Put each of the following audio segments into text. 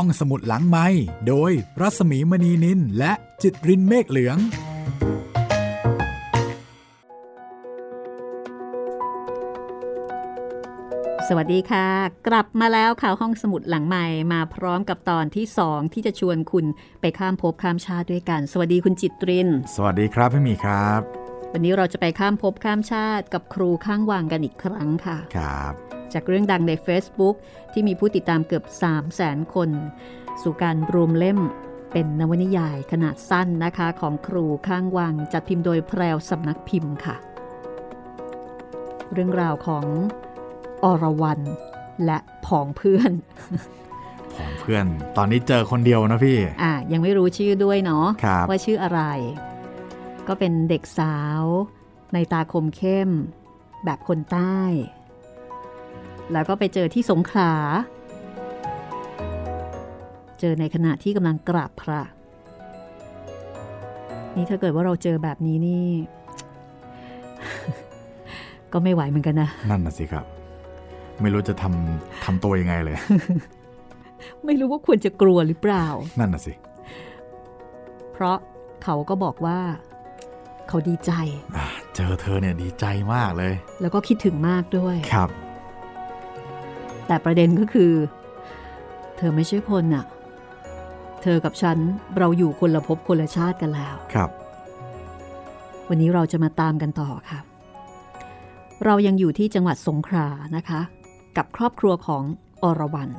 ห้องสมุดหลังไม้โดยรัสมีมณีนินและจิตรินเมฆเหลือง สวัสดีค่ะ กลับมาแล้วค่ะห้องสมุดหลังใหม่มาพร้อมกับตอนที่สองที่จะชวนคุณไปข้ามภพข้ามชาติด้วยกัน สวัสดีคุณจิตริน สวัสดีครับพี่หมีครับ วันนี้เราจะไปข้ามภพข้ามชาติกับครูข้างวางกันอีกครั้งค่ะ ครับ จากเรื่องดังใน Facebook ที่มีผู้ติดตามเกือบ 3 0 0แสนคน สู่การรวมเล่มเป็นนวนิยายขนาดสั้นนะคะของครูข้างวังจัดพิมพ์โดยแพรวสำนักพิมพ์ค่ะ เรื่องราวของอรวรันและผองเพื่อนของเพื่อน ตอนนี้เจอคนเดียวนะพี่ อะยังไม่รู้ชื่อด้วยเนาะครับว่าชื่ออะไร ก็เป็นเด็กสาว ในตาคมเข้ม แบบคนใต้ แล้วก็ไปเจอที่สงขลา เจอในขณะที่กำลังกราบพระ นี่ถ้าเกิดว่าเราเจอแบบนี้นี่ ก็ไม่ไหวเหมือนกันนะ นั่นน่ะสิครับ ไม่รู้จะทำทำตัวยังไงเลย ไม่รู้ว่าควรจะกลัวหรือเปล่า นั่นน่ะสิ เพราะเขาก็บอกว่าเขาดีใจอ่าเจอเธอเนี่ยดีใจมากเลย แล้วก็คิดถึงมากด้วย ครับ แต่ประเด็นก็คือ เธอไม่ใช่คนน่ะเธอกับฉันเราอยู่คนละภพคนละชาติกันแล้วครับ วันนี้เราจะมาตามกันต่อค่ะ เรายังอยู่ที่จังหวัดสงขลานะคะ กับครอบครัวของอรวรัน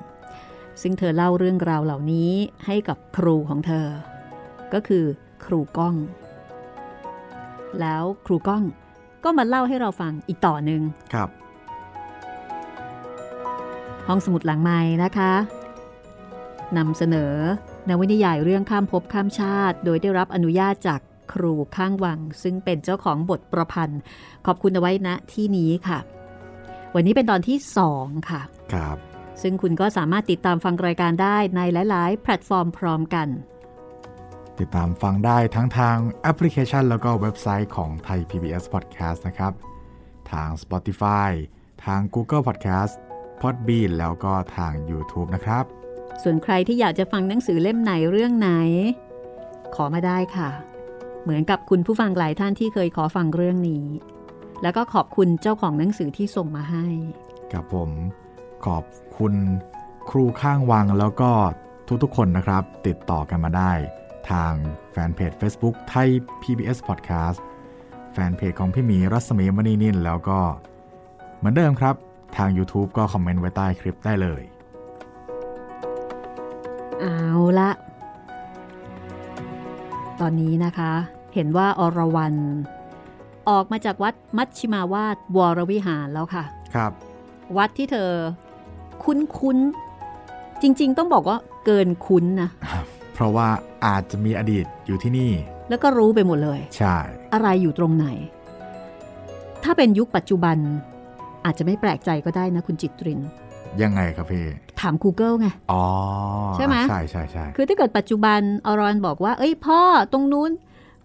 ซึ่งเธอเล่าเรื่องราวเหล่านี้ให้กับครูของเธอ ก็คือครูก้อง แล้วครูก้องก็มาเล่าให้เราฟังอีกต่อหนึ่งครับ ห้องสมุดหลังไม้นะคะนำเสนอนวนิยายเรื่องข้ามภพข้ามชาติ โดยได้รับอนุญาตจากครูข้างวัง ซึ่งเป็นเจ้าของบทประพันธ์ ขอบคุณเอาไว้ณที่นี้ค่ะ วันนี้เป็นตอนที่ 2 ค่ะ ครับ ซึ่งคุณก็สามารถติดตามฟังรายการได้ในหลาย ๆ แพลตฟอร์มพร้อมกัน ติดตามฟังได้ทั้งทางแอปพลิเคชัน แล้วก็เว็บไซต์ของไทย PBS Podcast นะครับ ทาง Spotify ทาง Google Podcast Podbean แล้วก็ทาง YouTube นะครับ ส่วนใครที่อยากจะฟังหนังสือเล่มไหนเรื่องไหน ขอมาได้ค่ะ เหมือนกับคุณผู้ฟังหลายท่านที่เคยขอฟังเรื่องนี้ แล้วก็ขอบคุณเจ้าของหนังสือที่ส่งมาให้กับผมขอบคุณครูข้างวังแล้วก็ทุกๆคนนะครับ ติดต่อกันมาได้ ทางแฟนเพจ Facebook ไทย PBS Podcast แฟนเพจของพี่หมีรัศมีมณีนินแล้วก็ เหมือนเดิมครับ ทาง YouTube ก็คอมเมนต์ไว้ใต้คลิปได้เลย เอาละ ตอนนี้นะคะ เห็นว่าอรวรันออกมาจากวัดมัชชิมาวาดวรวิหารแล้วค่ะ ครับ วัดที่เธอคุ้นคุ้นๆจริง ๆ ต้องบอกว่าเกินคุ้นนะ เพราะว่าอาจจะมีอดีตอยู่ที่นี่ แล้วก็รู้ไปหมดเลย ใช่ อะไรอยู่ตรงไหน ถ้าเป็นยุคปัจจุบัน อาจจะไม่แปลกใจก็ได้นะคุณจิตริน ยังไงครับพี่ ถาม Google ไง อ๋อ ใช่ไหมใช่ใช่ใช่คือถ้าเกิดปัจจุบันอรอนบอกว่า เอ้ยพ่อตรงนู้น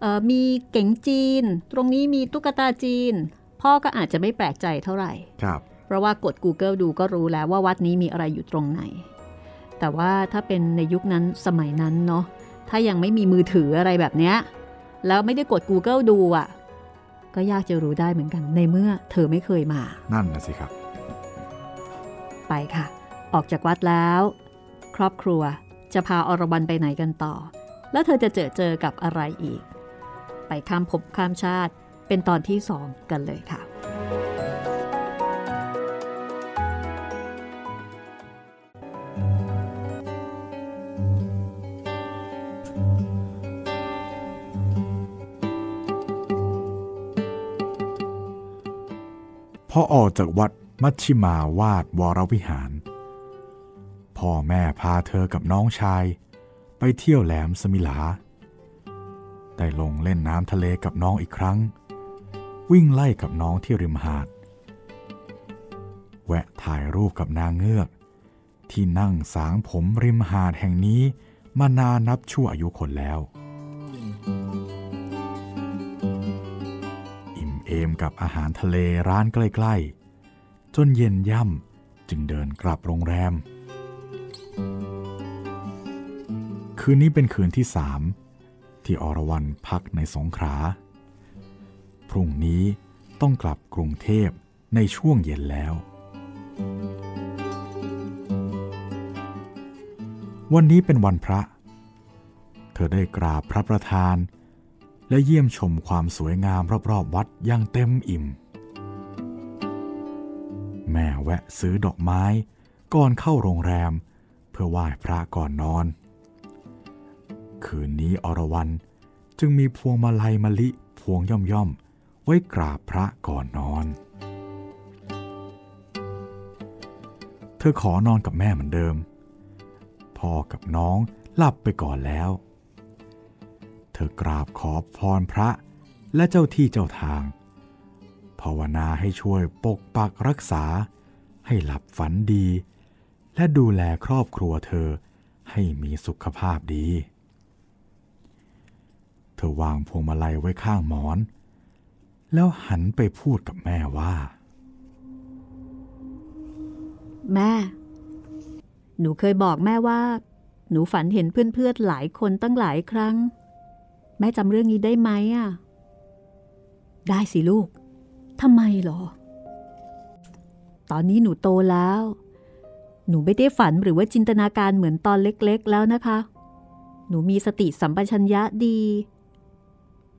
เอ่อมีเก๋งจีน ตรงนี้มีตุ๊กตาจีน พ่อก็อาจจะไม่แปลกใจเท่าไหร่ ครับ เพราะว่ากด Google ดูก็รู้แล้วว่าวัดนี้มีอะไรอยู่ตรงไหน แต่ว่าถ้าเป็นในยุคนั้นสมัยนั้นเนาะถ้ายังไม่มีมือถืออะไรแบบเนี้ยแล้วไม่ได้กด Google ดูอะ่ะ ก็ยากจะรู้ได้เหมือนกัน ในเมื่อเธอไม่เคยมา นั่นนะสิครับ ไปค่ะ ออกจากวัดแล้ว ครอบครัวจะพาอรวรันไปไหนกันต่อ แล้วเธอจะเจอเจอกับอะไรอีก ไปข้ามภพข้ามชาติเป็นตอนที่สองกันเลยค่ะ พอออกจากวัดมัชชิมาวาดวรวิหาร พ่อแม่พาเธอกับน้องชาย ไปเที่ยวแหลมสมิลา ได้ลงเล่นน้ำทะเลกับน้องอีกครั้ง วิ่งไล่กับน้องที่ริมหาด แวะถ่ายรูปกับนางเงือก ที่นั่งสางผมริมหาดแห่งนี้มานานนับชั่วอายุคนแล้ว อิ่มเอมกับอาหารทะเลร้านใกล้ ๆ จนเย็นย่ำจึงเดินกลับโรงแรม คืนนี้เป็นคืนที่สามที่อรวรันพักในสงขลาพรุ่งนี้ต้องกลับกรุงเทพในช่วงเย็นแล้ว วันนี้เป็นวันพระ เธอได้กราบพระประธาน และเยี่ยมชมความสวยงามรอบๆวัดอย่างเต็มอิ่ม แม่แวะซื้อดอกไม้ก่อนเข้าโรงแรม เพื่อไหว้พระก่อนนอน คืนนี้อรวรันจึงมีพวงมาลัยมะลิพวงย่อมย่อมไว้กราบพระก่อนนอน เธอขอนอนกับแม่เหมือนเดิม พ่อกับน้องหลับไปก่อนแล้ว เธอกราบขอพรพระและเจ้าที่เจ้าทาง ภาวนาให้ช่วยปกปักรักษา ให้หลับฝันดี และดูแลครอบครัวเธอให้มีสุขภาพดี เธอวางพวงมาลัยไว้ข้างหมอน แล้วหันไปพูดกับแม่ว่า แม่ หนูเคยบอกแม่ว่า หนูฝันเห็นเพื่อนๆหลายคนตั้งหลายครั้ง แม่จำเรื่องนี้ได้ไหมอะ ได้สิลูก ทำไมหรอ ตอนนี้หนูโตแล้ว หนูไม่ได้ฝันหรือว่าจินตนาการเหมือนตอนเล็กๆแล้วนะคะ หนูมีสติสัมปชัญญะดี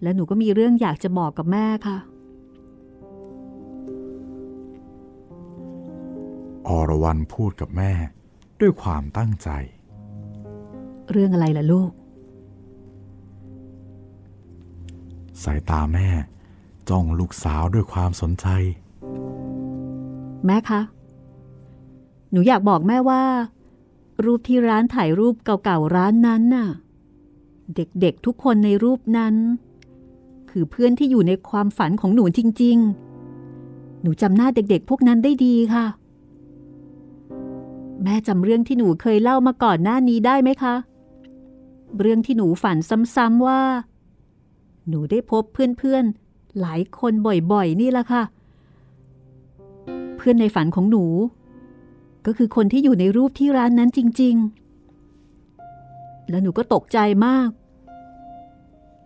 และหนูก็มีเรื่องอยากจะบอกกับแม่ค่ะ อรวรันพูดกับแม่ ด้วยความตั้งใจ เรื่องอะไรล่ะลูก สายตาแม่ จ้องลูกสาวด้วยความสนใจ แม่คะ หนูอยากบอกแม่ว่า รูปที่ร้านถ่ายรูปเก่าๆร้านนั้นน่ะ เด็กๆทุกคนในรูปนั้น คือเพื่อนที่อยู่ในความฝันของหนูจริง ๆ หนูจำหน้าเด็กๆ พวกนั้นได้ดีค่ะ แม่จำเรื่องที่หนูเคยเล่ามาก่อนหน้านี้ได้ไหมคะ เรื่องที่หนูฝันซ้ำๆว่า หนูได้พบเพื่อนๆ หลายคนบ่อยๆ นี่แหละค่ะ เพื่อนในฝันของหนู ก็คือคนที่อยู่ในรูปที่ร้านนั้นจริง ๆ แล้วหนูก็ตกใจมาก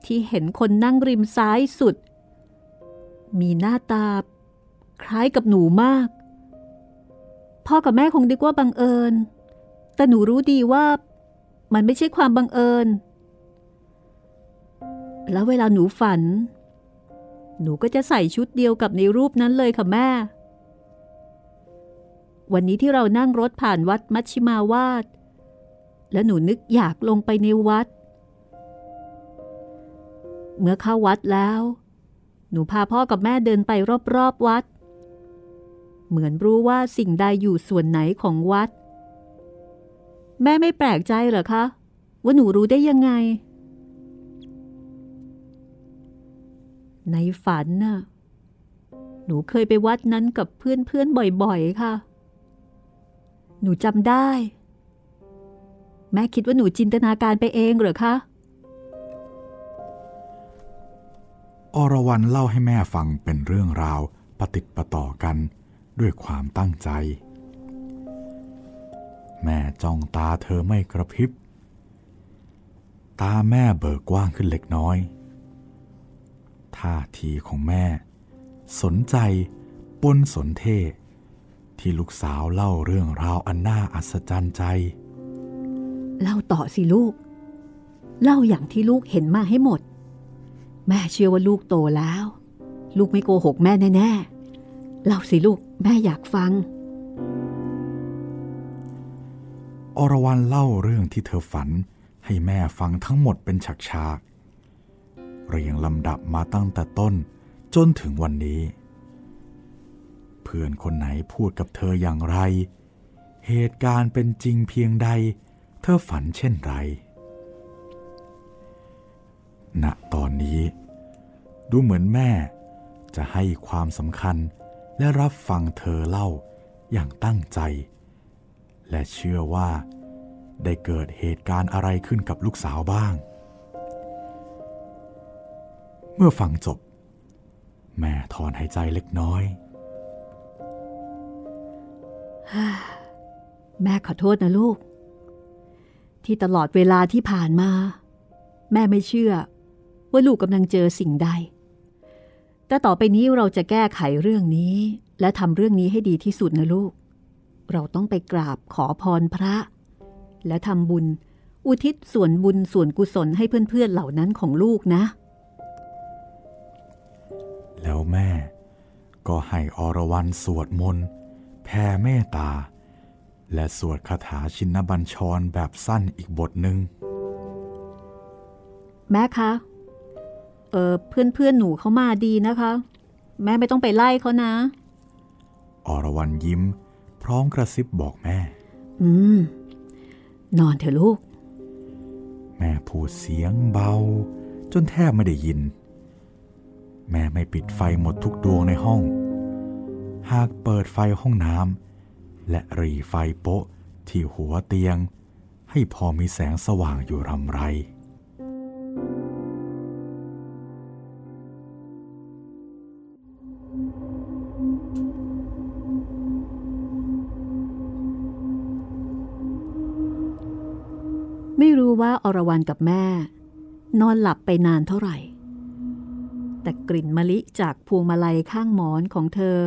ที่เห็นคนนั่งริมซ้ายสุด มีหน้าตา คล้ายกับหนูมาก พ่อกับแม่คงนึกว่าบังเอิญ แต่หนูรู้ดีว่ามันไม่ใช่ความบังเอิญ แล้วเวลาหนูฝัน หนูก็จะใส่ชุดเดียวกับในรูปนั้นเลยค่ะแม่ วันนี้ที่เรานั่งรถผ่านวัดมัชชิมาวาด และหนูนึกอยากลงไปในวัด เมื่อเข้าวัดแล้ว หนูพาพ่อกับแม่เดินไปรอบๆวัด เหมือนรู้ว่าสิ่งใดอยู่ส่วนไหนของวัด แม่ไม่แปลกใจเหรอคะ ว่าหนูรู้ได้ยังไง ในฝันน่ะ หนูเคยไปวัดนั้นกับเพื่อนๆบ่อยๆ ค่ะ หนูจำได้ แม่คิดว่าหนูจินตนาการไปเองเหรอคะ อรวรันเล่าให้แม่ฟังเป็นเรื่องราวปฏิดประต่อกันด้วยความตั้งใจ แม่จ้องตาเธอไม่กระพริบ ตาแม่เบิกกว้างขึ้นเล็กน้อย ท่าทีของแม่ สนใจปนสนเทที่ลูกสาวเล่าเรื่องราวอันน่าอัศจรรย์ใจ เล่าต่อสิลูก เล่าอย่างที่ลูกเห็นมาให้หมด แม่เชื่อว่าลูกโตแล้ว ลูกไม่โกหกแม่แน่ๆเล่าสิลูกแม่อยากฟัง อรวรันเล่าเรื่องที่เธอฝันให้แม่ฟังทั้งหมดเป็นฉากๆ เรียงลำดับมาตั้งแต่ต้นจนถึงวันนี้ เพื่อนคนไหนพูดกับเธออย่างไร เหตุการณ์เป็นจริงเพียงใด เธอฝันเช่นไร ณ ตอนนี้ ดูเหมือนแม่จะให้ความสำคัญและรับฟังเธอเล่าอย่างตั้งใจ และเชื่อว่าได้เกิดเหตุการณ์อะไรขึ้นกับลูกสาวบ้าง เมื่อฟังจบ แม่ถอนหายใจเล็กน้อย แม่ขอโทษนะลูก ที่ตลอดเวลาที่ผ่านมา แม่ไม่เชื่อ ว่าลูกกำลังเจอสิ่งใด แต่ต่อไปนี้เราจะแก้ไขเรื่องนี้ และทำเรื่องนี้ให้ดีที่สุดนะลูก เราต้องไปกราบขอพรพระ และทำบุญ อุทิศส่วนบุญส่วนกุศลให้เพื่อนๆเหล่านั้นของลูกนะ แล้วแม่ ก็ให้อรวรันสวดมนต์แผ่เมตตา และสวดคาถาชินบัญชรแบบสั้นอีกบทหนึ่งแม่คะ เออเพื่อนเพื่อนๆหนูเขามาดีนะคะ แม่ไม่ต้องไปไล่เขานะ อรวรันยิ้ม พร้อมกระซิบบอกแม่ อืม นอนเถอะลูก แม่พูดเสียงเบา จนแทบไม่ได้ยิน แม่ไม่ปิดไฟหมดทุกดวงในห้อง หากเปิดไฟห้องน้ำและรีไฟโป๊ะที่หัวเตียง ให้พอมีแสงสว่างอยู่รำไร ไม่รู้ว่าอรวรันกับแม่ นอนหลับไปนานเท่าไหร่ แต่กลิ่นมะลิจากพวงมาลัยข้างหมอนของเธอ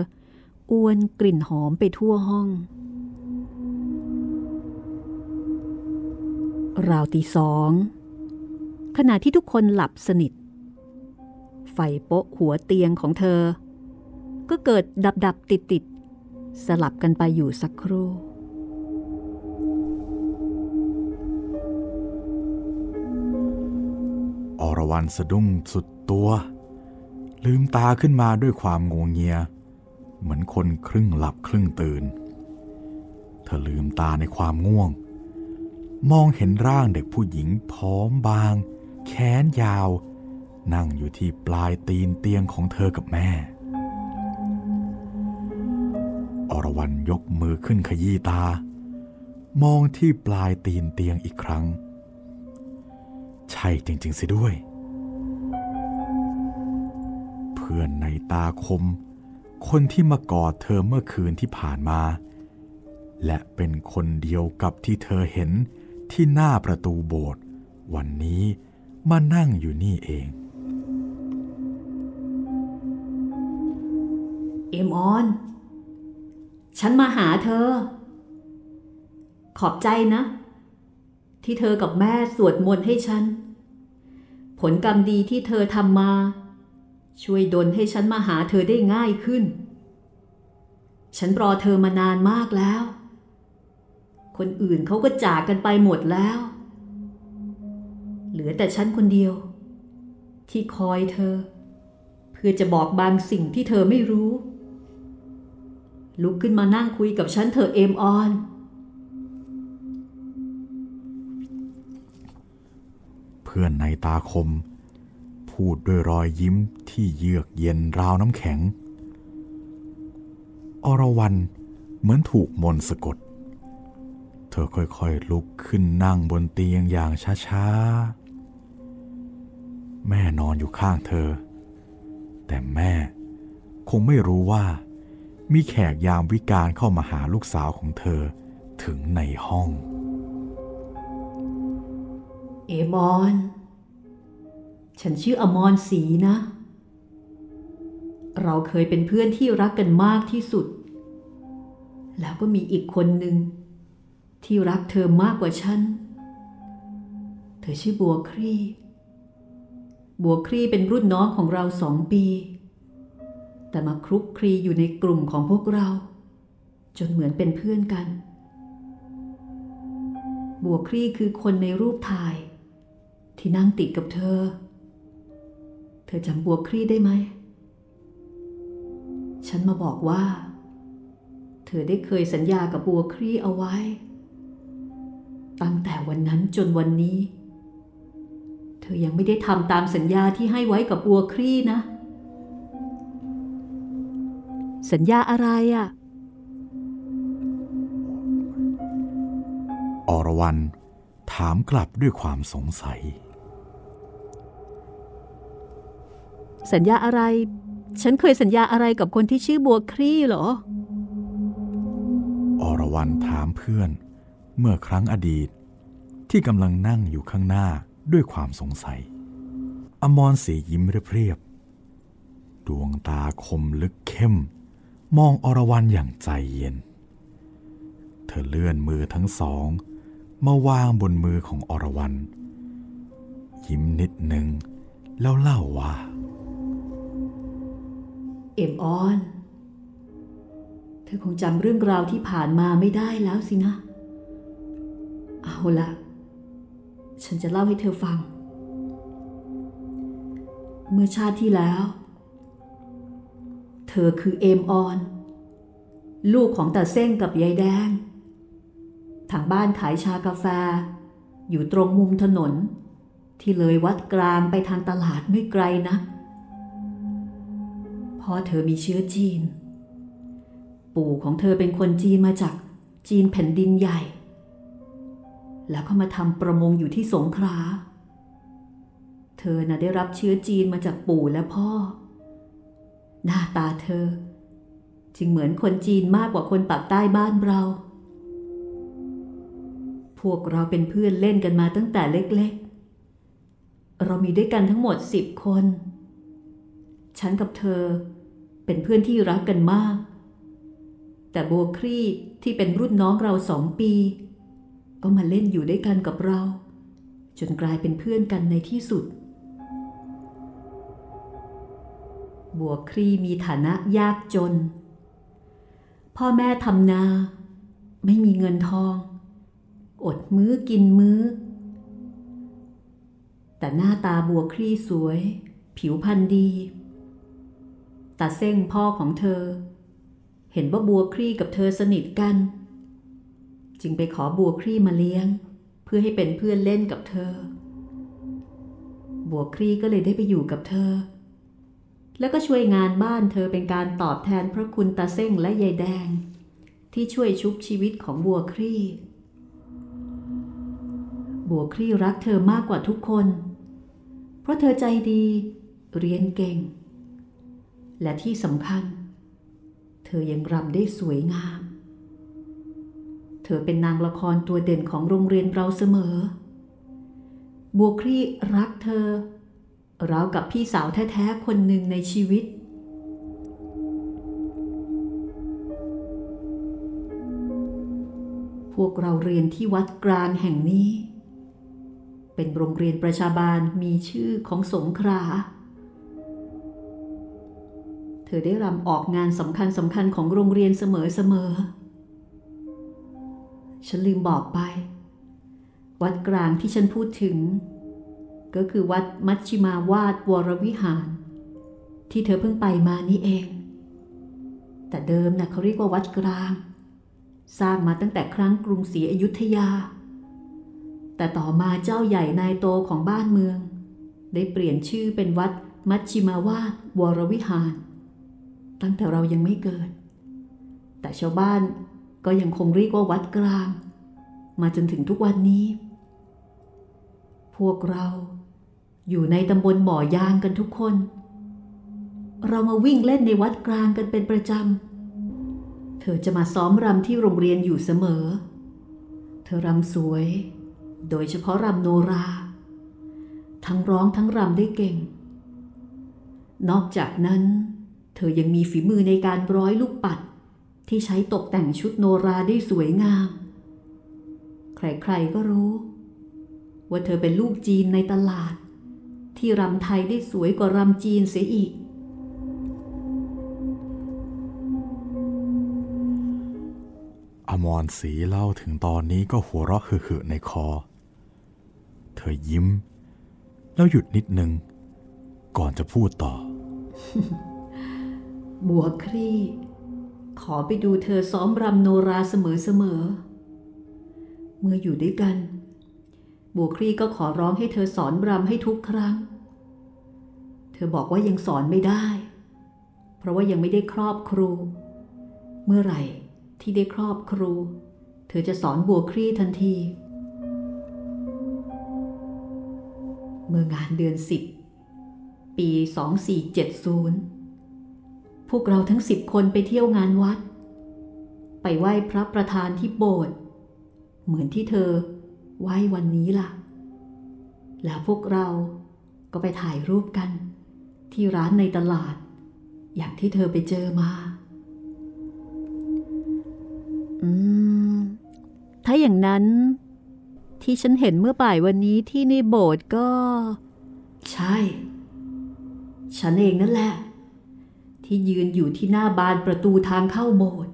อวนกลิ่นหอมไปทั่วห้อง ราวตีสองขณะที่ทุกคนหลับสนิท ไฟโปะหัวเตียงของเธอ ก็เกิดดับดับติดติดสลับกันไปอยู่สักครู่ อรวรันสะดุ้งสุดตัว ลืมตาขึ้นมาด้วยความงวงเงีย เหมือนคนครึ่งหลับครึ่งตื่น เธอลืมตาในความง่วง มองเห็นร่างเด็กผู้หญิงผอมบาง แขนยาว นั่งอยู่ที่ปลายตีนเตียงของเธอกับแม่ อรวรันยกมือขึ้นขยี้ตา มองที่ปลายตีนเตียงอีกครั้ง ใช่จริง ๆ สิด้วยเพื่อนในตาคม คนที่มากอดเธอเมื่อคืนที่ผ่านมา และเป็นคนเดียวกับที่เธอเห็นที่หน้าประตูโบสถ์วันนี้มานั่งอยู่นี่เอง เอมออน ฉันมาหาเธอ ขอบใจนะ ที่เธอกับแม่สวดมนต์ให้ฉัน ผลกรรมดีที่เธอทำมา ช่วยดลให้ฉันมาหาเธอได้ง่ายขึ้น ฉันรอเธอมานานมากแล้ว คนอื่นเขาก็จากกันไปหมดแล้ว เหลือแต่ฉันคนเดียว ที่คอยเธอ เพื่อจะบอกบางสิ่งที่เธอไม่รู้ ลุกขึ้นมานั่งคุยกับฉันเธอเอมออน เพื่อนในตาคม พูดด้วยรอยยิ้มที่เยือกเย็นราวน้ำแข็ง อรวรันเหมือนถูกมนต์สะกด เธอค่อยๆลุกขึ้นนั่งบนเตียงอย่างช้าๆ แม่นอนอยู่ข้างเธอ แต่แม่คงไม่รู้ว่า มีแขกยามวิการเข้ามาหาลูกสาวของเธอถึงในห้อง เอมอน ฉันชื่ออมรศรีนะ เราเคยเป็นเพื่อนที่รักกันมากที่สุด แล้วก็มีอีกคนหนึ่ง ที่รักเธอมากกว่าฉัน เธอชื่อบัวครีบัวครีเป็นรุ่นน้องของเราสองปี แต่มาคลุกคลีอยู่ในกลุ่มของพวกเรา จนเหมือนเป็นเพื่อนกัน บัวคลี่คือคนในรูปถ่าย ที่นั่งติดกับเธอ ธอจำบัวคลี่ได้ไหม ฉันมาบอกว่า เธอได้เคยสัญญากับบัวคลี่เอาไว้ ตั้งแต่วันนั้นจนวันนี้ เธอยังไม่ได้ทำตามสัญญาที่ให้ไว้กับบัวคลี่นะ สัญญาอะไรอะ่ะ อรวรันถามกลับด้วยความสงสัย สัญญาอะไร ฉันเคยสัญญาอะไรกับคนที่ชื่อบัวคลี่เหรอ อรวรันถามเพื่อน เมื่อครั้งอดีต ที่กำลังนั่งอยู่ข้างหน้าด้วยความสงสัย อมรสียิ้มเรียบๆดวงตาคมลึกเข้ม มองอรวรันอย่างใจเย็น เธอเลื่อนมือทั้งสอง มาวางบนมือของอรวรันยิ้มนิดหนึ่งแล้วเล่าว่า เอ็มออน เธอคงจำเรื่องราวที่ผ่านมาไม่ได้แล้วสินะ เอาละฉันจะเล่าให้เธอฟัง เมื่อชาติที่แล้ว เธอคือเอมออน ลูกของตาเส้งกับยายแดง ทางบ้านขายชากาแฟ อยู่ตรงมุมถนน ที่เลยวัดกลางไปทางตลาดไม่ไกลนะ พ่อเธอมีเชื้อจีน ปู่ของเธอเป็นคนจีนมาจากจีนแผ่นดินใหญ่ แล้วก็มาทำประมงอยู่ที่สงขลา เธอน่ะได้รับเชื้อจีนมาจากปู่และพ่อ หน้าตาเธอ จึงเหมือนคนจีนมากกว่าคนปากใต้บ้านเรา พวกเราเป็นเพื่อนเล่นกันมาตั้งแต่เล็ก ๆ เรามีด้วยกันทั้งหมดสิบคน ฉันกับเธอเป็นเพื่อนที่รักกันมาก แต่โบครีที่เป็นรุ่นน้องเราสองปี ก็มาเล่นอยู่ด้วยกันกับเรา จนกลายเป็นเพื่อนกันในที่สุด บัวครีมีฐานะยากจน พ่อแม่ทำนา ไม่มีเงินทอง อดมื้อกินมื้อ แต่หน้าตาบัวครีสวย ผิวพรรณดี ตาเส้งพ่อของเธอ เห็นว่าบัวครีกับเธอสนิทกัน จึงไปขอบัวครีมาเลี้ยง เพื่อให้เป็นเพื่อนเล่นกับเธอ บัวครีก็เลยได้ไปอยู่กับเธอ แล้วก็ช่วยงานบ้านเธอเป็นการตอบแทนพระคุณตาเส้งและยายแดง ที่ช่วยชุบชีวิตของบัวครีบัวครีรักเธอมากกว่าทุกคน เพราะเธอใจดี เรียนเก่ง และที่สำคัญ เธอยังรำได้สวยงาม เธอเป็นนางละครตัวเด่นของโรงเรียนเราเสมอ บัวครีรักเธอราวกับพี่สาวแท้ๆคนหนึ่งในชีวิตพวกเราเรียนที่วัดกลางแห่งนี้ เป็นโรงเรียนประชาบาลมีชื่อของสงขลา ธอได้รำออกงานสำคัญสำคัญของโรงเรียนเสมอๆฉันลืมบอกไป วัดกลางที่ฉันพูดถึง ก็คือวัดมัชชิมาวาดวรวิหาร ที่เธอเพิ่งไปมานี่เอง แต่เดิมนะ่ะเขาเรียกว่าวัดกลาง สร้างมาตั้งแต่ครั้งกรุงศรีอยุธยา แต่ต่อมาเจ้าใหญ่นายโตของบ้านเมือง ได้เปลี่ยนชื่อเป็นวัดมัชชิมาวาดวรวิหาร ตั้งแต่เรายังไม่เกิด แต่ชาวบ้านก็ยังคงเรียกว่าวัดกลาง มาจนถึงทุกวันนี้ พวกเราอยู่ในตำบลบ่อยางกันทุกคน เรามาวิ่งเล่นในวัดกลางกันเป็นประจำ เธอจะมาซ้อมรำที่โรงเรียนอยู่เสมอ เธอรำสวย โดยเฉพาะรำโนรา ทั้งร้องทั้งรำได้เก่ง นอกจากนั้น ธอยังมีฝีมือในการร้อยลูกปัด ที่ใช้ตกแต่งชุดโนราได้สวยงาม ใครๆก็รู้ ว่าเธอเป็นลูกจีนในตลาด ที่รำไทยได้สวยกว่ารำจีนเสียอีก อมรศรีเล่าถึงตอนนี้ก็หัวเราะหึ่ในคอ เธอยิ้ม แล้วหยุดนิดนึง ก่อนจะพูดต่อ บัวครีขอไปดูเธอซ้อมรำโนราเสมอๆเมื่ออยู่ด้วยกัน บัวครีก็ขอร้องให้เธอสอนรำให้ทุกครั้ง เธอบอกว่ายังสอนไม่ได้ เพราะว่ายังไม่ได้ครอบครู เมื่อไหร่ที่ได้ครอบครู เธอจะสอนบัวครีทันที เมื่องานเดือนสิบปี 2470 พวกเราทั้งสิบคนไปเที่ยวงานวัด ไปไหว้พระประธานที่โบสถ์เหมือนที่เธอไว้วันนี้ล่ะ แล้วพวกเราก็ไปถ่ายรูปกัน ที่ร้านในตลาด อย่างที่เธอไปเจอมา อืม ถ้าอย่างนั้น ที่ฉันเห็นเมื่อบ่ายวันนี้ที่ในโบสถ์ก็ ใช่ ฉันเองนั่นแหละ ที่ยืนอยู่ที่หน้าบานประตูทางเข้าโบสถ์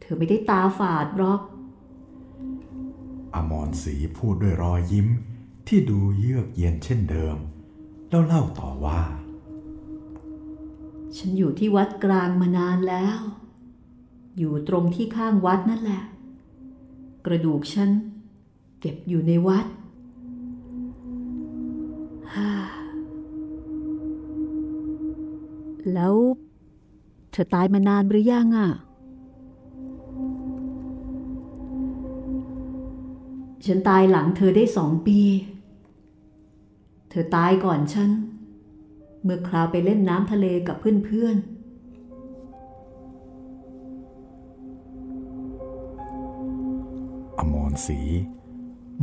เธอไม่ได้ตาฝาดหรอก อมรศรีพูดด้วยรอยยิ้มที่ดูเยือกเย็นเช่นเดิม แล้วเล่าต่อว่า ฉันอยู่ที่วัดกลางมานานแล้ว อยู่ตรงที่ข้างวัดนั่นแหละ กระดูกฉันเก็บอยู่ในวัด แล้ว เธอตายมานานหรือยังอะ ฉันตายหลังเธอได้สองปี เธอตายก่อนฉัน เมื่อคราวไปเล่นน้ำทะเลกับเพื่อนๆอมรศรี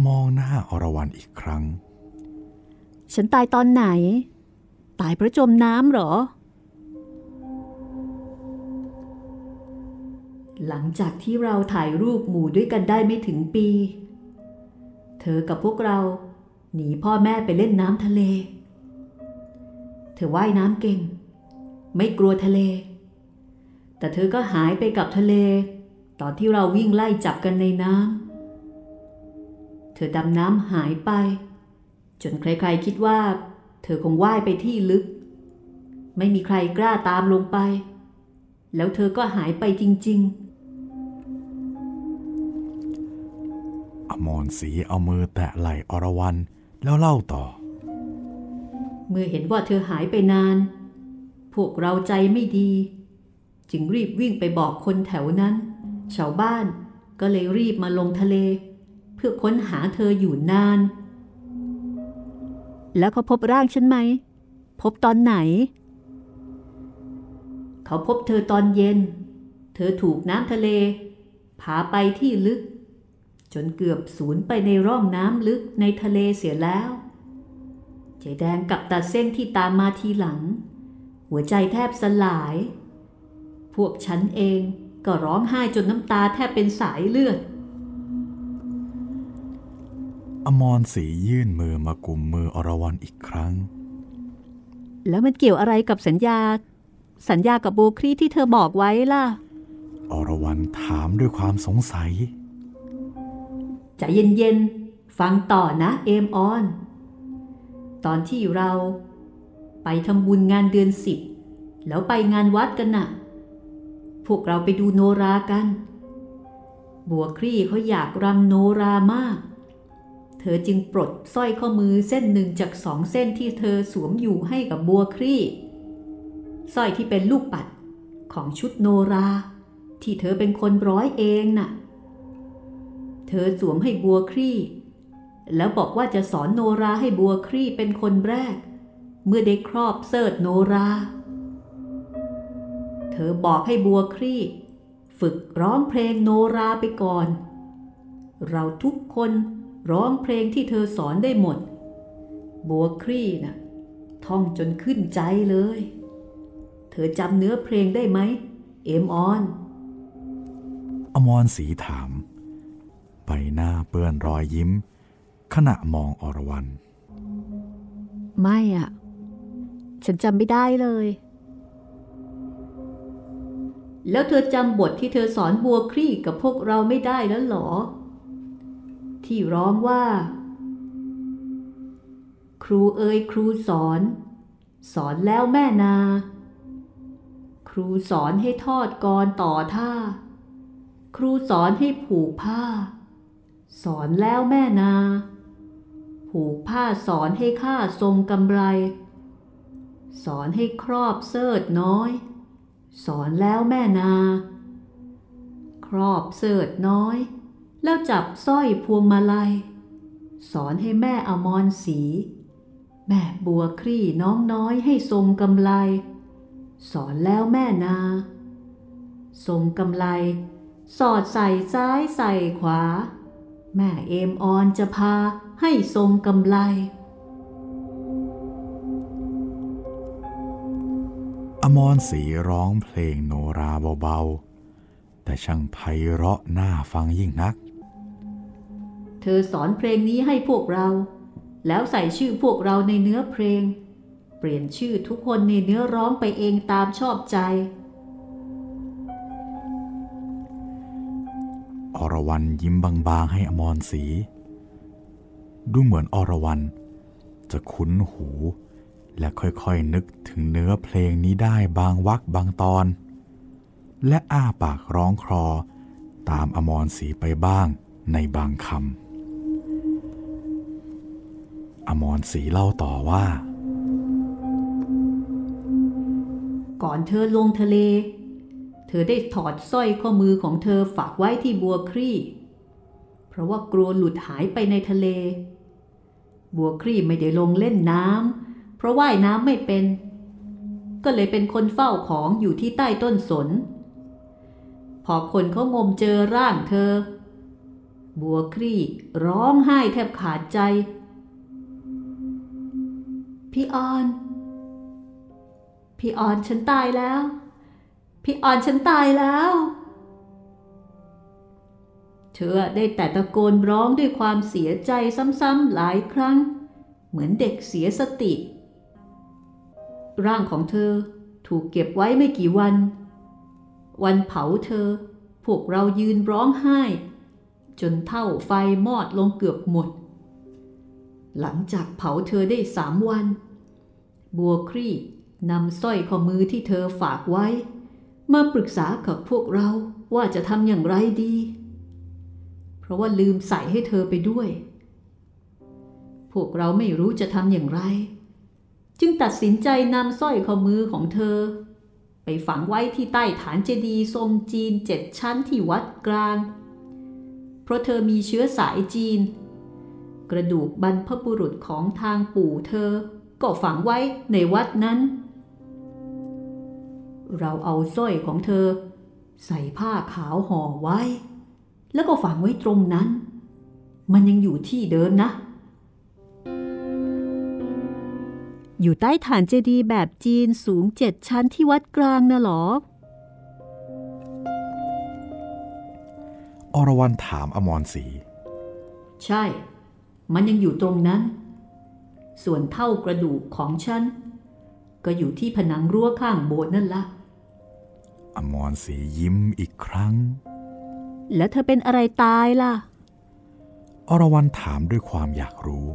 มองหน้าอรวรันอีกครั้ง ฉันตายตอนไหน ตายเพราะจมน้ำหรอ หลังจากที่เราถ่ายรูปหมู่ด้วยกันได้ไม่ถึงปี เธอกับพวกเรา หนีพ่อแม่ไปเล่นน้ำทะเล เธอว่ายน้ำเก่ง ไม่กลัวทะเล แต่เธอก็หายไปกับทะเล ตอนที่เราวิ่งไล่จับกันในน้ำ เธอดำน้ำหายไป จนใครๆคิดว่า เธอคงว่ายไปที่ลึก ไม่มีใครกล้าตามลงไปแล้วเธอก็หายไปจริงอ มรศรีเอามือแตะไหล่อรวรันแล้วเล่าต่อ เมื่อเห็นว่าเธอหายไปนาน พวกเราใจไม่ดี จึงรีบวิ่งไปบอกคนแถวนั้น ชาวบ้านก็เลยรีบมาลงทะเล เพื่อค้นหาเธออยู่นาน แล้วเขาพบร่างฉันไหม พบตอนไหน เขาพบเธอตอนเย็น เธอถูกน้ำทะเลพาไปที่ลึก จนเกือบสูญไปในร่องน้ำลึกในทะเลเสียแล้วใจแดงกับตาเส้นที่ตามมาทีหลัง หัวใจแทบสลาย พวกฉันเองก็ร้องไห้จนน้ำตาแทบเป็นสายเลือด อมรศรียื่นมือมากุมมืออรวรันอีกครั้ง แล้วมันเกี่ยวอะไรกับสัญญา สัญญากับโบครีที่เธอบอกไว้ล่ะ อรวรันถามด้วยความสงสัย ใจเย็นๆ ฟังต่อนะเอมออน ตอนที่เราไปทำบุญงานเดือนสิบ แล้วไปงานวัดกันน่ะ พวกเราไปดูโนรากัน บัวครี่เขาอยากรำโนรามาก เธอจึงปลดสร้อยข้อมือเส้นหนึ่งจากสองเส้นที่เธอสวมอยู่ให้กับบัวครี่สร้อยที่เป็นลูกปัดของชุดโนรา ที่เธอเป็นคนร้อยเองน่ะ เธอสวมให้บัวครี่ แล้วบอกว่าจะสอนโนราให้บัวครี่เป็นคนแรก เมื่อได้ครอบเสิร์ตโนรา เธอบอกให้บัวครี่ ฝึกร้องเพลงโนราไปก่อน เราทุกคนร้องเพลงที่เธอสอนได้หมด บัวครี่นะ่ะท่องจนขึ้นใจเลย เธอจำเนื้อเพลงได้ไหม เอมออน อมรศรีถาม ใบหน้าเปื้อนรอยยิ้ม ขณะมองอรวรันไม่อะฉันจำไม่ได้เลย แล้วเธอจำบทที่เธอสอนบัวครี่กับพวกเราไม่ได้แล้วหรอ ที่ร้องว่า ครูเอ่ยครูสอน สอนแล้วแม่นา ครูสอนให้ทอดกรต่อท่า ครูสอนให้ผูกผ้า สอนแล้วแม่นา ผูกผ้าสอนให้ข้าทรงกำไร สอนให้ครอบเสิร์ตน้อย สอนแล้วแม่นา ครอบเสิร์ตน้อย แล้วจับสร้อยพวงมาลัย สอนให้แม่อมรสี แม่บัวครี่น้องน้อยให้ทรงกำไร สอนแล้วแม่นา ทรงกำไร สอดใส่ซ้ายใส่ขวา แม่เอมออนจะพาให้ทรงกำไร อมรศรีร้องเพลงโนราเบาๆ แต่ช่างไพเราะน่าฟังยิ่งนัก เธอสอนเพลงนี้ให้พวกเรา แล้วใส่ชื่อพวกเราในเนื้อเพลง เปลี่ยนชื่อทุกคนในเนื้อร้องไปเองตามชอบใจ รวรันยิ้มบางๆให้อมรศรีดูเหมือนอรวรันจะคุ้นหู และค่อยๆนึกถึงเนื้อเพลงนี้ได้บางวักบางตอน และอ้าปากร้องครอ ตามอมรศรีไปบ้างในบางคำอมรศรีเล่าต่อว่า ก่อนเธอลงทะเล เธอได้ถอดสร้อยข้อมือของเธอฝากไว้ที่บัวครี่ เพราะว่ากลัวหลุดหายไปในทะเล บัวครี่ไม่ได้ลงเล่นน้ำเพราะว่ายน้ำไม่เป็น ก็เลยเป็นคนเฝ้าของอยู่ที่ใต้ต้นสน พอคนเขางมเจอร่างเธอ บัวครี่ร้องไห้แทบขาดใจ พี่ออน พี่ออนฉันตายแล้ว พี่อ่อนฉันตายแล้ว เธอได้แต่ตะโกนร้องด้วยความเสียใจซ้ำๆหลายครั้ง เหมือนเด็กเสียสติ ร่างของเธอถูกเก็บไว้ไม่กี่วัน วันเผาเธอ พวกเรายืนร้องไห้ จนเท่าไฟมอดลงเกือบหมด หลังจากเผาเธอได้สามวัน บัวครี่นำสร้อยข้อมือที่เธอฝากไว้ มาปรึกษากับพวกเราว่าจะทำอย่างไรดี เพราะว่าลืมใส่ให้เธอไปด้วย พวกเราไม่รู้จะทำอย่างไร จึงตัดสินใจนำสร้อยข้อมือของเธอ ไปฝังไว้ที่ใต้ฐานเจดีย์ทรงจีนเจ็ดชั้นที่วัดกลาง เพราะเธอมีเชื้อสายจีน กระดูกบรรพบุรุษของทางปู่เธอ ก็ฝังไว้ในวัดนั้น เราเอาสร้อยของเธอ ใส่ผ้าขาวห่อไว้ แล้วก็ฝังไว้ตรงนั้น มันยังอยู่ที่เดิมนะ อยู่ใต้ฐานเจดีย์แบบจีนสูงเจ็ดชั้นที่วัดกลางนะหรอ อรวรันถามอมรศรีใช่ มันยังอยู่ตรงนั้น ส่วนเท่ากระดูกของฉัน ก็อยู่ที่ผนังรั้วข้างโบสถ์นั่นละ อมรศรียิ้มอีกครั้ง แล้วเธอเป็นอะไรตายล่ะ อรวรันถามด้วยความอยากรู้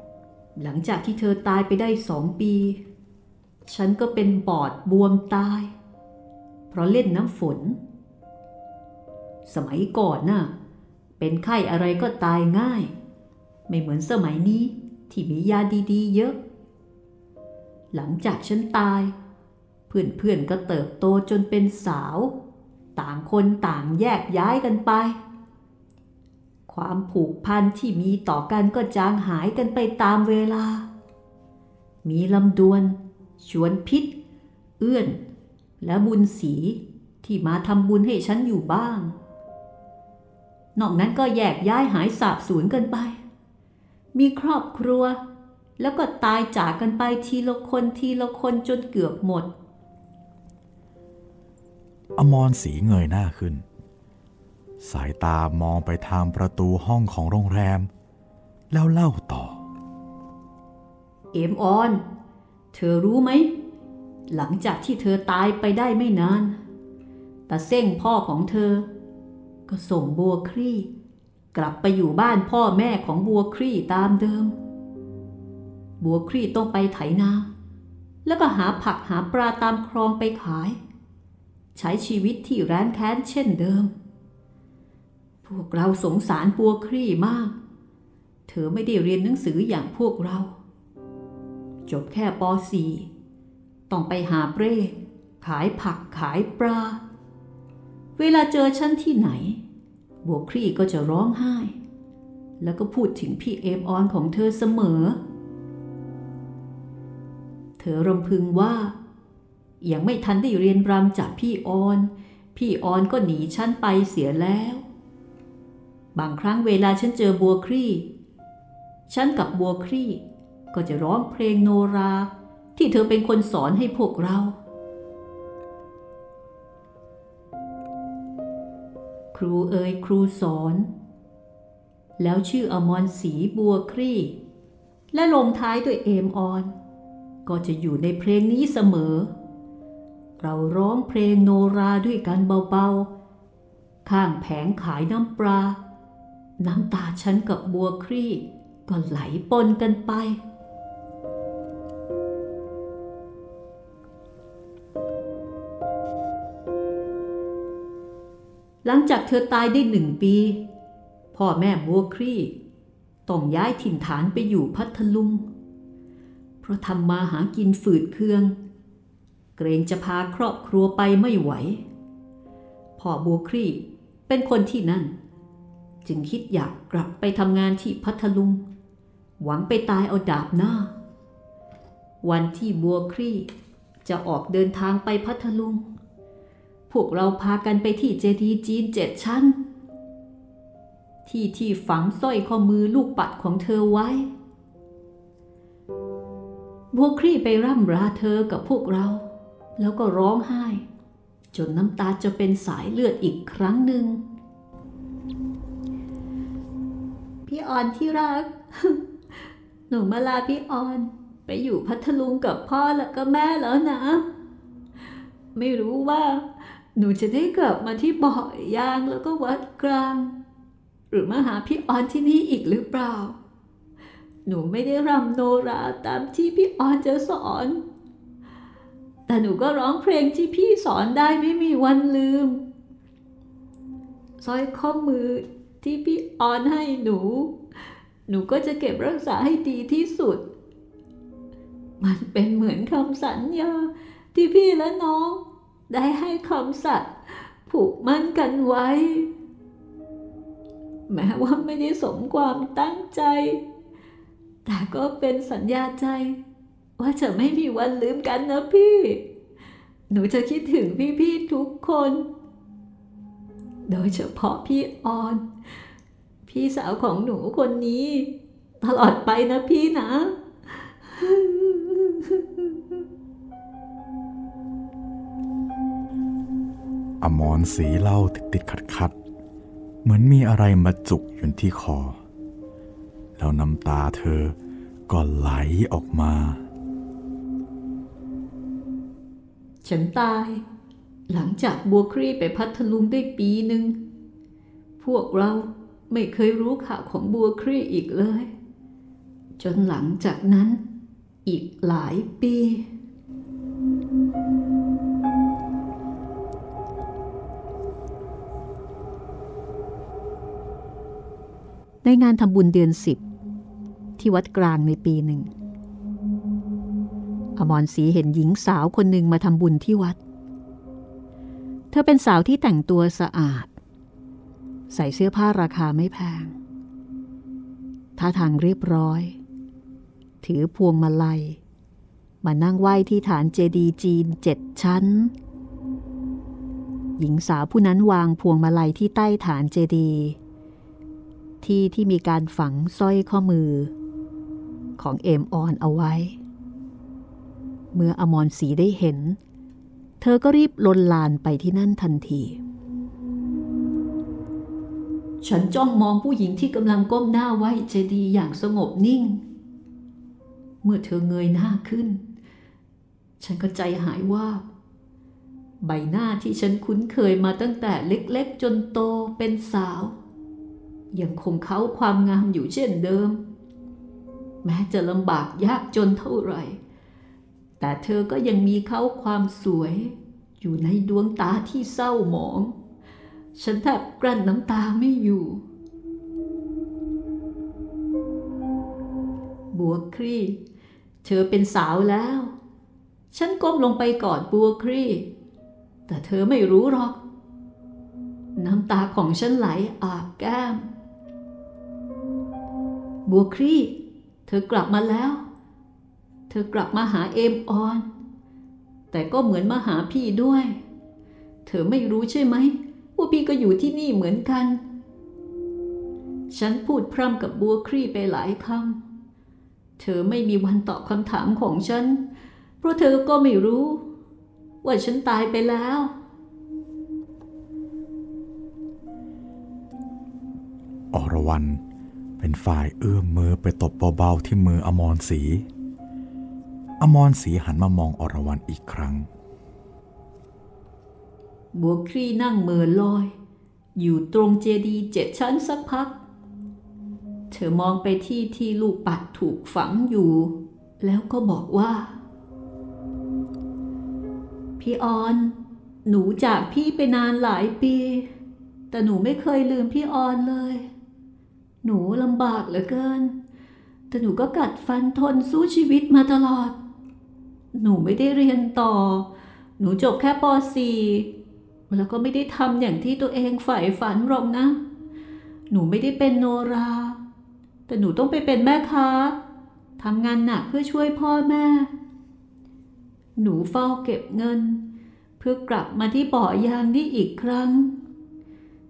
หลังจากที่เธอตายไปได้สองปี ฉันก็เป็นปอดบวมตาย เพราะเล่นน้ำฝน สมัยก่อนน่ะ เป็นไข้อะไรก็ตายง่าย ไม่เหมือนสมัยนี้ที่มียาดีๆ เยอะ หลังจากฉันตาย เพื่อนๆก็เติบโตจนเป็นสาว ต่างคนต่างแยกย้ายกันไป ความผูกพันที่มีต่อกันก็จางหายกันไปตามเวลา มีลำดวน ชวนพิษ เอื้อน และบุญสีที่มาทำบุญให้ฉันอยู่บ้าง นอกนั้นก็แยกย้ายหายสาบสูญกันไป มีครอบครัวแล้วก็ตายจากกันไปทีละคนทีละคนจนเกือบหมด อมรศรีเงยหน้าขึ้น สายตามองไปทางประตูห้องของโรงแรม แล้วเล่าต่อ เอมออน เธอรู้ไหม หลังจากที่เธอตายไปได้ไม่นานตาเส้งพ่อของเธอ ก็ส่งบัวครี่ กลับไปอยู่บ้านพ่อแม่ของบัวครี่ตามเดิม บัวครี่ต้องไปไถนา แล้วก็หาผักหาปลาตามคลองไปขาย ใช้ชีวิตที่ร้านแค้นเช่นเดิม พวกเราสงสารบัวครี่มาก เธอไม่ได้เรียนหนังสืออย่างพวกเรา จบแค่ป .4 ต้องไปหาเปร่ขายผักขายปลา เวลาเจอฉันที่ไหน บัวครี่ก็จะร้องไห้ แล้วก็พูดถึงพี่เอมออนของเธอเสมอ เธอรำพึงว่า ยังไม่ทันได้เรียนรำจากพี่ออน พี่ออนก็หนีฉันไปเสียแล้ว บางครั้งเวลาฉันเจอบัวครี่ ฉันกับบัวครี่ ก็จะร้องเพลงโนรา ที่เธอเป็นคนสอนให้พวกเรา ครูเอ๋ยครูสอน แล้วชื่ออมรศรีบัวครี่ และลงท้ายด้วยเอมออน ก็จะอยู่ในเพลงนี้เสมอ เราร้องเพลงโนราด้วยกันเบาๆ ข้างแผงขายน้ำปลา น้ำตาฉันกับบัวครี่ ก็ไหลปนกันไป หลังจากเธอตายได้หนึ่งปี พ่อแม่บัวครี่ต้องย้ายถิ่นฐานไปอยู่พัทลุง เพราะทำมาหากินฝืดเคือง เกรงจะพาครอบครัวไปไม่ไหว พ่อบัวครีเป็นคนที่นั่น จึงคิดอยากกลับไปทำงานที่พัทลุง หวังไปตายเอาดาบหน้า วันที่บัวครีจะออกเดินทางไปพัทลุง พวกเราพากันไปที่เจดีย์จีนเจ็ดชั้น ที่ที่ฝังสร้อยข้อมือลูกปัดของเธอไว้บัวครีไปร่ำราเธอกับพวกเรา แล้วก็ร้องไห้ จนน้ำตาจะเป็นสายเลือดอีกครั้งหนึ่ง พี่ออนที่รัก หนูมาลาพี่ออนไปอยู่พัทลุงกับพ่อแล้วก็แม่แล้วนะ ไม่รู้ว่า หนูจะได้กลับมาที่บ่อยางแล้วก็วัดกลาง หรือมาหาพี่ออนที่นี่อีกหรือเปล่า หนูไม่ได้รำโนราตามที่พี่ออนจะสอน แต่หนูก็ร้องเพลงที่พี่สอนได้ไม่มีวันลืมสร้อยข้อมือที่พี่ออนให้หนู หนูก็จะเก็บรักษาให้ดีที่สุด มันเป็นเหมือนคำสัญญาที่พี่และน้อง ได้ให้คำสัตย์ผูกมั่นกันไว้ แม้ว่าไม่ได้สมความตั้งใจ แต่ก็เป็นสัญญาใจ ว่าจะไม่มีวันลืมกันนะพี่ หนูจะคิดถึงพี่ๆทุกคน โดยเฉพาะพี่ออน พี่สาวของหนูคนนี้ ตลอดไปนะพี่นะ อมรสีเล่าติดติดขัดขัดๆเหมือนมีอะไรมาจุกอยู่ที่คอ แล้วน้ำตาเธอก็ไหลออกมา ฉันตาย หลังจากบัวครีไปพัทลุงได้ปีหนึ่ง พวกเราไม่เคยรู้ข่าวของบัวครีอีกเลย จนหลังจากนั้นอีกหลายปี ในงานทำบุญเดือนสิบที่วัดกลางในปีหนึ่ง อมรศรีเห็นหญิงสาวคนหนึ่งมาทำบุญที่วัด เธอเป็นสาวที่แต่งตัวสะอาด ใส่เสื้อผ้าราคาไม่แพงท่าทางเรียบร้อย ถือพวงมาลัย มานั่งไหว้ที่ฐานเจดีย์จีนเจ็ดชั้น หญิงสาวผู้นั้นวางพวงมาลัยที่ใต้ฐานเจดีย์ที่ที่มีการฝังสร้อยข้อมือ ของเอมออนเอาไว้ เมื่ออมรศรีได้เห็น เธอก็รีบลนลานไปที่นั่นทันที ฉันจ้องมองผู้หญิงที่กำลังก้มหน้าไหวเจดีอย่างสงบนิ่ง เมื่อเธอเงยหน้าขึ้น ฉันก็ใจหายว่าใบหน้าที่ฉันคุ้นเคยมาตั้งแต่เล็กๆ จนโตเป็นสาว ยังคงเขาความงามอยู่เช่นเดิม แม้จะลำบากยากจนเท่าไหร่ แต่เธอก็ยังมีเขาความสวย อยู่ในดวงตาที่เศร้าหมอง ฉันแทบกลั้นน้ำตาไม่อยู่ บัวครีเธอเป็นสาวแล้ว ฉันก้มลงไปกอดบัวครีแต่เธอไม่รู้หรอก น้ำตาของฉันไหลอาบแก้ม บัวครีเธอกลับมาแล้ว เธอกลับมาหาเอมออน แต่ก็เหมือนมาหาพี่ด้วย เธอไม่รู้ใช่ไหมว่าพี่ก็อยู่ที่นี่เหมือนกัน ฉันพูดพร่ำกับบัวครีไปหลายคำ เธอไม่มีวันตอบคำถามของฉัน เพราะเธอก็ไม่รู้ ว่าฉันตายไปแล้ว อรวรันเป็นฝ่ายเอื้อมมือไปตบเบาๆที่มืออมรศรี อมรศรีหันมามองอรวรันอีกครั้ง บัวครีนั่งเมือลอย อยู่ตรงเจดีย์เจ็ดชั้นสักพัก เธอมองไปที่ที่ลูกปัดถูกฝังอยู่ แล้วก็บอกว่า พี่ออน หนูจากพี่ไปนานหลายปี แต่หนูไม่เคยลืมพี่ออนเลย หนูลำบากเหลือเกินแต่หนูก็กัดฟันทนสู้ชีวิตมาตลอด หนูไม่ได้เรียนต่อ หนูจบแค่ป .4 แล้วก็ไม่ได้ทำอย่างที่ตัวเองใฝ่ฝันหรอกนะ หนูไม่ได้เป็นโนรา แต่หนูต้องไปเป็นแม่ค้าทำงานหนักเพื่อช่วยพ่อแม่ หนูเฝ้าเก็บเงิน เพื่อกลับมาที่บ่อยางนี่อีกครั้ง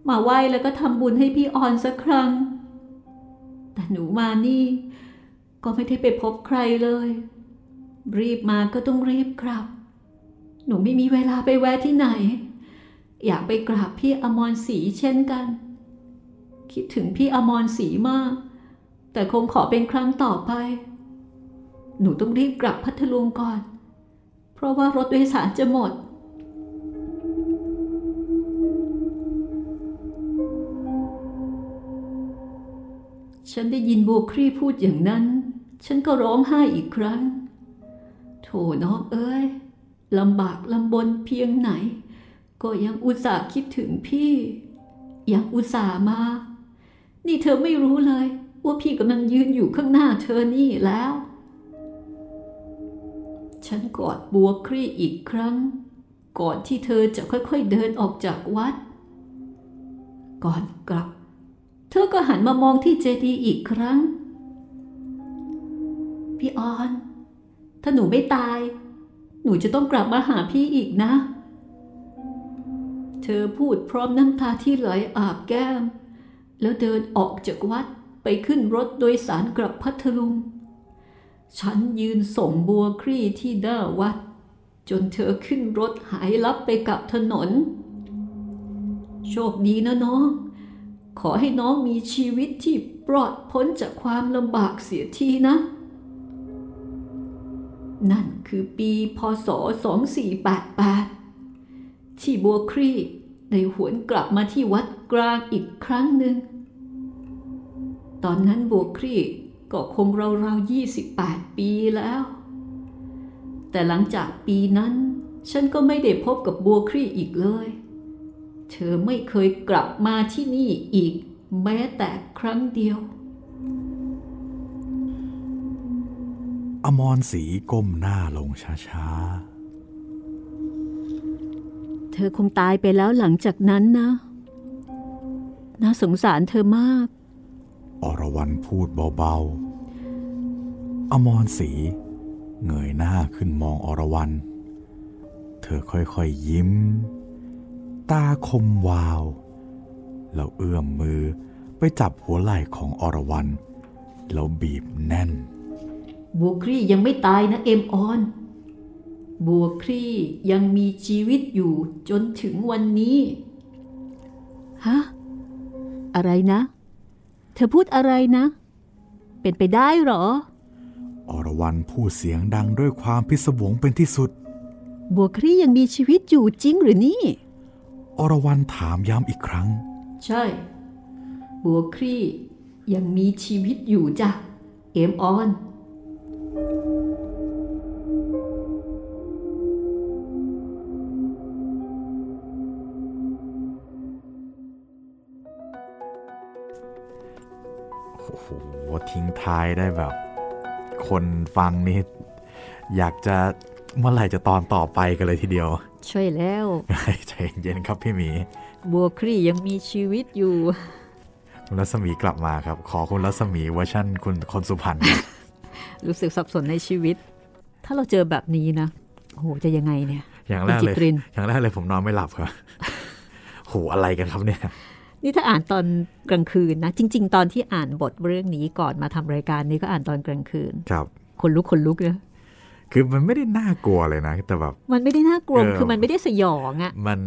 มาไหว้แล้วก็ทำบุญให้พี่ออนสักครั้ง แต่หนูมานี่ ก็ไม่ได้ไปพบใครเลย รีบมาก็ต้องรีบกลับ หนูไม่มีเวลาไปแวะที่ไหน อยากไปกราบพี่อมรศรีเช่นกัน คิดถึงพี่อมรศรีมาก แต่คงขอเป็นครั้งต่อไป หนูต้องรีบกลับพัทลุงก่อน เพราะว่ารถโดยสารจะหมดฉันได้ยินโบครีพูดอย่างนั้น ฉันก็ร้องไห้อีกครั้ง น้องเอ้ยลำบากลำบนเพียงไหน ก็ยังอุตส่าห์คิดถึงพี่ ยังอุตส่าห์มา นี่เธอไม่รู้เลย ว่าพี่กำลังยืนอยู่ข้างหน้าเธอนี่แล้ว ฉันกอดบัวครี่อีกครั้ง ก่อนที่เธอจะค่อยๆเดินออกจากวัด ก่อนกลับ เธอก็หันมามองที่เจดีย์อีกครั้ง พี่ออน ถ้าหนูไม่ตาย หนูจะต้องกลับมาหาพี่อีกนะ เธอพูดพร้อมน้ำตาที่ไหลอาบแก้ม แล้วเดินออกจากวัดไปขึ้นรถโดยสารกลับพัทลุง ฉันยืนส่งบัวครี่ที่หน้าวัด จนเธอขึ้นรถหายลับไปกับถนน โชคดีนะน้อง ขอให้น้องมีชีวิตที่ปลอดพ้นจากความลำบากเสียทีนะ นั่นคือปีพศ 2488 ที่บัวครีได้หวนกลับมาที่วัดกลางอีกครั้งหนึ่ง ตอนนั้นบัวครีก็คงราวๆ28 ปีแล้ว แต่หลังจากปีนั้น ฉันก็ไม่ได้พบกับบัวครีอีกเลย เธอไม่เคยกลับมาที่นี่อีกแม้แต่ครั้งเดียว อมรศรีก้มหน้าลงช้าเธอคงตายไปแล้วหลังจากนั้นนะ น่าสงสารเธอมากๆอรวรันพูดเบาๆ อมรศรีเงยหน้าขึ้นมองอรวรัน เธอค่อยๆยิ้ม ตาคมวาว แล้วเอื้อมมือไปจับหัวไหล่ของอรวรัน แล้วบีบแน่น บัวครี่ยังไม่ตายนะเอ็มออน บัวครี่ยังมีชีวิตอยู่จนถึงวันนี้ ฮะ อะไรนะ เธอพูดอะไรนะ เป็นไปได้เหรอ อรวรันพูดเสียงดังด้วยความพิศวงเป็นที่สุด บัวครี่ยังมีชีวิตอยู่จริงหรือนี่ อรวรันถามย้ำอีกครั้ง ใช่ บัวครี่ยังมีชีวิตอยู่จ้ะ เอ็มออน ทิ้งท้ายได้แบบ คนฟังนี่อยากจะเมื่อไหร่จะตอนต่อไปกันเลยทีเดียว ช่วยแล้วใจเย็นครับพี่หมี บัวครี่ยังมีชีวิตอยู่คุณรัศมีกลับมาครับ ขอคุณรัศมีเวอร์ชั่นคุณคนสุพรรณครับรู้สึกสับสนในชีวิต ถ้าเราเจอแบบนี้นะโอ้โหจะยังไงเนี่ย อย่างแรกคุณเลจิยตรินอย่างแรกเลยผมนอนไม่หลับครับโหอะไรกันครับเนี่ย นี่ถ้าอ่านตอนกลางคืนนะ จริง ๆ ตอนที่อ่านบทเรื่องนี้ก่อนมาทำรายการนี้ก็อ่านตอนกลางคืน ครับคนลุกคนลุกเนะคือมันไม่ได้น่ากลัวเลยนะแต่แบบมันไม่ได้น่ากลัวเออคือมันไม่ได้สยองอะมัน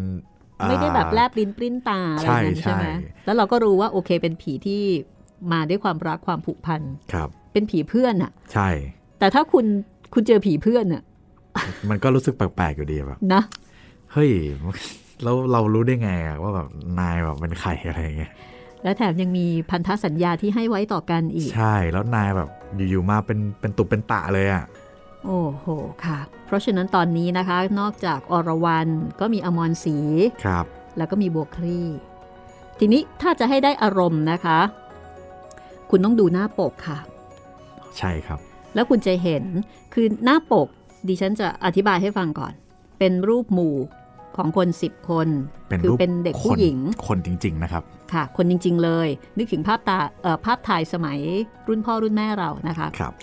อ่าไม่ได้แบบแลบลิ้นปริ้นตาอะไรใช่นั้นใช่ไหมใช่แล้วเราก็รู้ว่าโอเคเป็นผีที่มาด้วยความรักความผูกพันครับ เป็นผีเพื่อนอะใช่ แต่ถ้าคุณคุณเจอผีเพื่อนอะมันก็รู้สึกแปลกๆอยู่ดีแบบนะเฮ้ย แล้วเรารู้ได้ไงอะว่าแบบนายแบบเป็นใครอะไรอย่างเงี้ยและแถมยังมีพันธสัญญาที่ให้ไว้ต่อกันอีก ใช่แล้วนายแบบอยู่ๆมาเป็นเป็นตุเป็นตะเลยอะโอ้โหค่ะ เพราะฉะนั้นตอนนี้นะคะ นอกจากอรวรันก็มีอมรศรีครับ แล้วก็มีบัวคลี่ทีนี้ถ้าจะให้ได้อารมณ์นะคะ คุณต้องดูหน้าปกค่ะ ใช่ครับ แล้วคุณจะเห็นคือหน้าปกดิฉันจะอธิบายให้ฟังก่อน เป็นรูปหมู่ ของคน 10 คนเป็นคืรูปเป็นเด็กคผู้นหญิงคนจริง ๆ นะครับ ค่ะ คนจริง ๆ เลย นึกถึงภาพตาเอ่อภาพถ่ายสมัยรุ่นพ่อรุ่นแม่เรานะคะครับ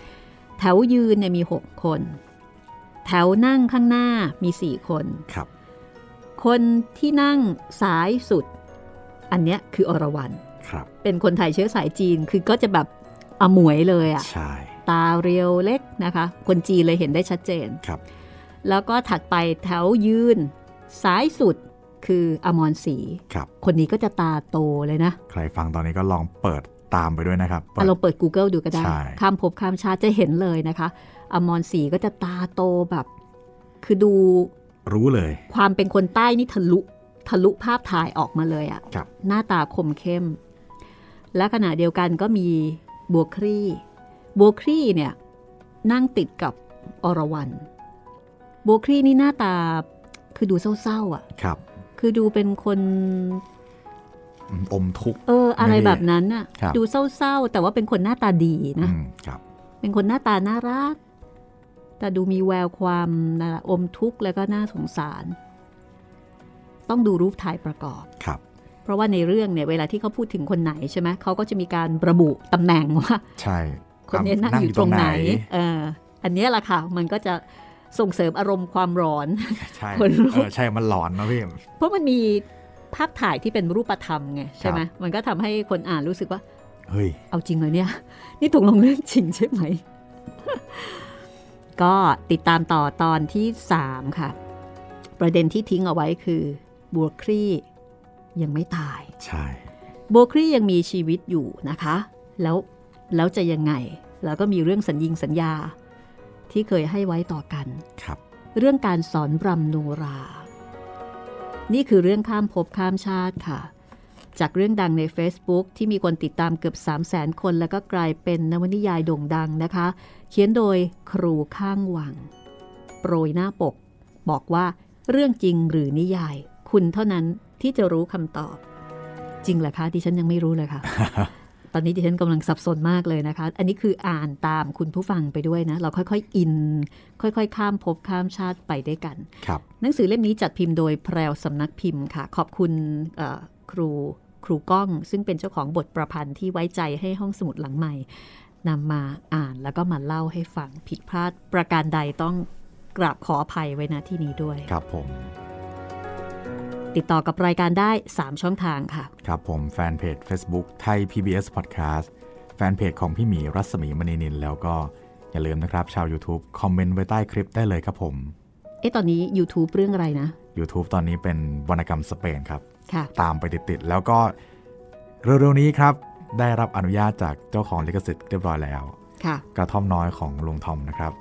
แถวยืนเนี่ยมี 6 คน แถวนั่งข้างหน้ามี 4 คนครับ คนที่นั่งสายสุด อันเนี้ยคืออรวรันครับ เป็นคนไทยเชื้อสายจีนคือก็จะแบบอมวยเลยอะใช่ตาเรียวเล็กนะคะ คนจีนเลยเห็นได้ชัดเจนครับ แล้วก็ถัดไปแถวยืน ซ้ายสุดคืออมรศรีครับ คนนี้ก็จะตาโตเลยนะ ใครฟังตอนนี้ก็ลองเปิดตามไปด้วยนะครับเปิดอะเราเปิด Google ดูก็ได้ใช่ข้ามภพข้ามชาติจะเห็นเลยนะคะ อมรศรีก็จะตาโตแบบ คือดู รู้เลย ความเป็นคนใต้นี่ทะลุทะลุภาพถ่ายออกมาเลยอะครับหน้าตาคมเข้ม และขณะเดียวกันก็มีบัวครี่บัวครี่เนี่ยนั่งติดกับอรวรันบัวครี่นี่หน้าตา คือดูเศร้าๆอะ่ะ ครับ คือดูเป็นคนอืมอมทุกข์เออ อะไรไม่ได้แบบนั้นน่ะครับดูเศร้าๆ แต่ว่าเป็นคนหน้าตาดีนะอืมครับ เป็นคนหน้าตาน่ารัก แต่ดูมีแววความนะอมทุกข์แล้วก็น่าสงสาร ต้องดูรูปถ่ายประกอบครับเพราะว่าในเรื่องเนี่ยเวลาที่เขาพูดถึงคนไหนใช่ไหมเขาก็จะมีการระบุตำแหน่งว่า ใช่ คนนี้นั่งอยู่ตรงไหนเอออันเนี้ยแหละค่ะ มันก็จะ ส่งเสริมอารมณ์ความร้อนใช่คนลุกเออใช่มันหลอนนะพี่เพราะมันมีภาพถ่ายที่เป็นรูปธรรมไงใช่ไหมมันก็ทำให้คนอ่านรู้สึกว่าเฮ้ยเอาจริงเลยเนี่ย นี่ตกลงเรื่องจริงใช่ไหม ก็ติดตามต่อตอนที่ 3 ค่ะ ประเด็นที่ทิ้งเอาไว้คือบัวครี่ยังไม่ตาย ใช่บัวครี่ยังมีชีวิตอยู่นะคะ แล้วแล้วจะยังไง แล้วก็มีเรื่องสัญญิงสัญญา ที่เคยให้ไว้ต่อกันครับ เรื่องการสอนรำโนรา นี่คือเรื่องข้ามภพข้ามชาติค่ะ จากเรื่องดังใน Facebook ที่มีคนติดตามเกือบ 3 0 0แสนคนแล้วก็กลายเป็นนวนิยายโด่งดังนะคะ เขียนโดยครูข้างวัง โปรยหน้าปก บอกว่าเรื่องจริงหรือนิยาย คุณเท่านั้นที่จะรู้คำตอบ จริงเหรอคะดิฉันยังไม่รู้เลยค่ะ ตอนนี้ดิฉันกำลังสับสนมากเลยนะคะ อันนี้คืออ่านตามคุณผู้ฟังไปด้วยนะ เราค่อย ๆ อิน ค่อย ๆ ข้ามภพข้ามชาติไปด้วยกัน ครับ หนังสือเล่มนี้จัดพิมพ์โดยแพรวสำนักพิมพ์ค่ะ ขอบคุณเอ่อครูครูก้อง ซึ่งเป็นเจ้าของบทประพันธ์ที่ไว้ใจให้ห้องสมุดหลังใหม่นำมาอ่านแล้วก็มาเล่าให้ฟังผิดพลาดประการใดต้องกราบขออภัยไว้ณที่นี้ด้วย ครับผม ติดต่อกับรายการได้ 3 ช่องทางค่ะ ครับผมแฟนเพจ Facebook ไทย PBS Podcast แฟนเพจของพี่หมีรัศมีมณีนิน แล้วก็อย่าลืมนะครับ ชาว YouTube คอมเมนต์ไว้ใต้คลิปได้เลยครับผม เอ๊ะตอนนี้ YouTube เรื่องอะไรนะ YouTube ตอนนี้เป็นวรรณกรรมสเปนครับ ค่ะ ตามไปติดๆ แล้วก็เร็วๆนี้ครับ ได้รับอนุญาตจากเจ้าของลิขสิทธิ์เรียบร้อยแล้ว ค่ะ กระท่อมน้อยของลุงทอมนะครับ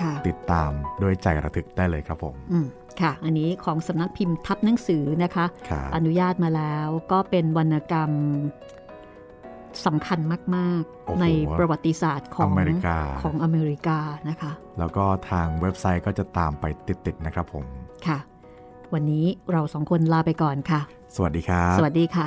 ค่ะ ติดตามด้วยใจระทึกได้เลยครับผม อืม ค่ะ อันนี้ของสำนักพิมพ์ทับหนังสือนะคะครับอนุญาตมาแล้วก็เป็นวรรณกรรมสำคัญมากโอ้โหๆในประวัติศาสตร์ของอเมริกาของอเมริกานะคะ แล้วก็ทางเว็บไซต์ก็จะตามไปติด ๆ นะครับผม ค่ะ วันนี้เราสองคนลาไปก่อนค่ะ สวัสดีครับ สวัสดีค่ะ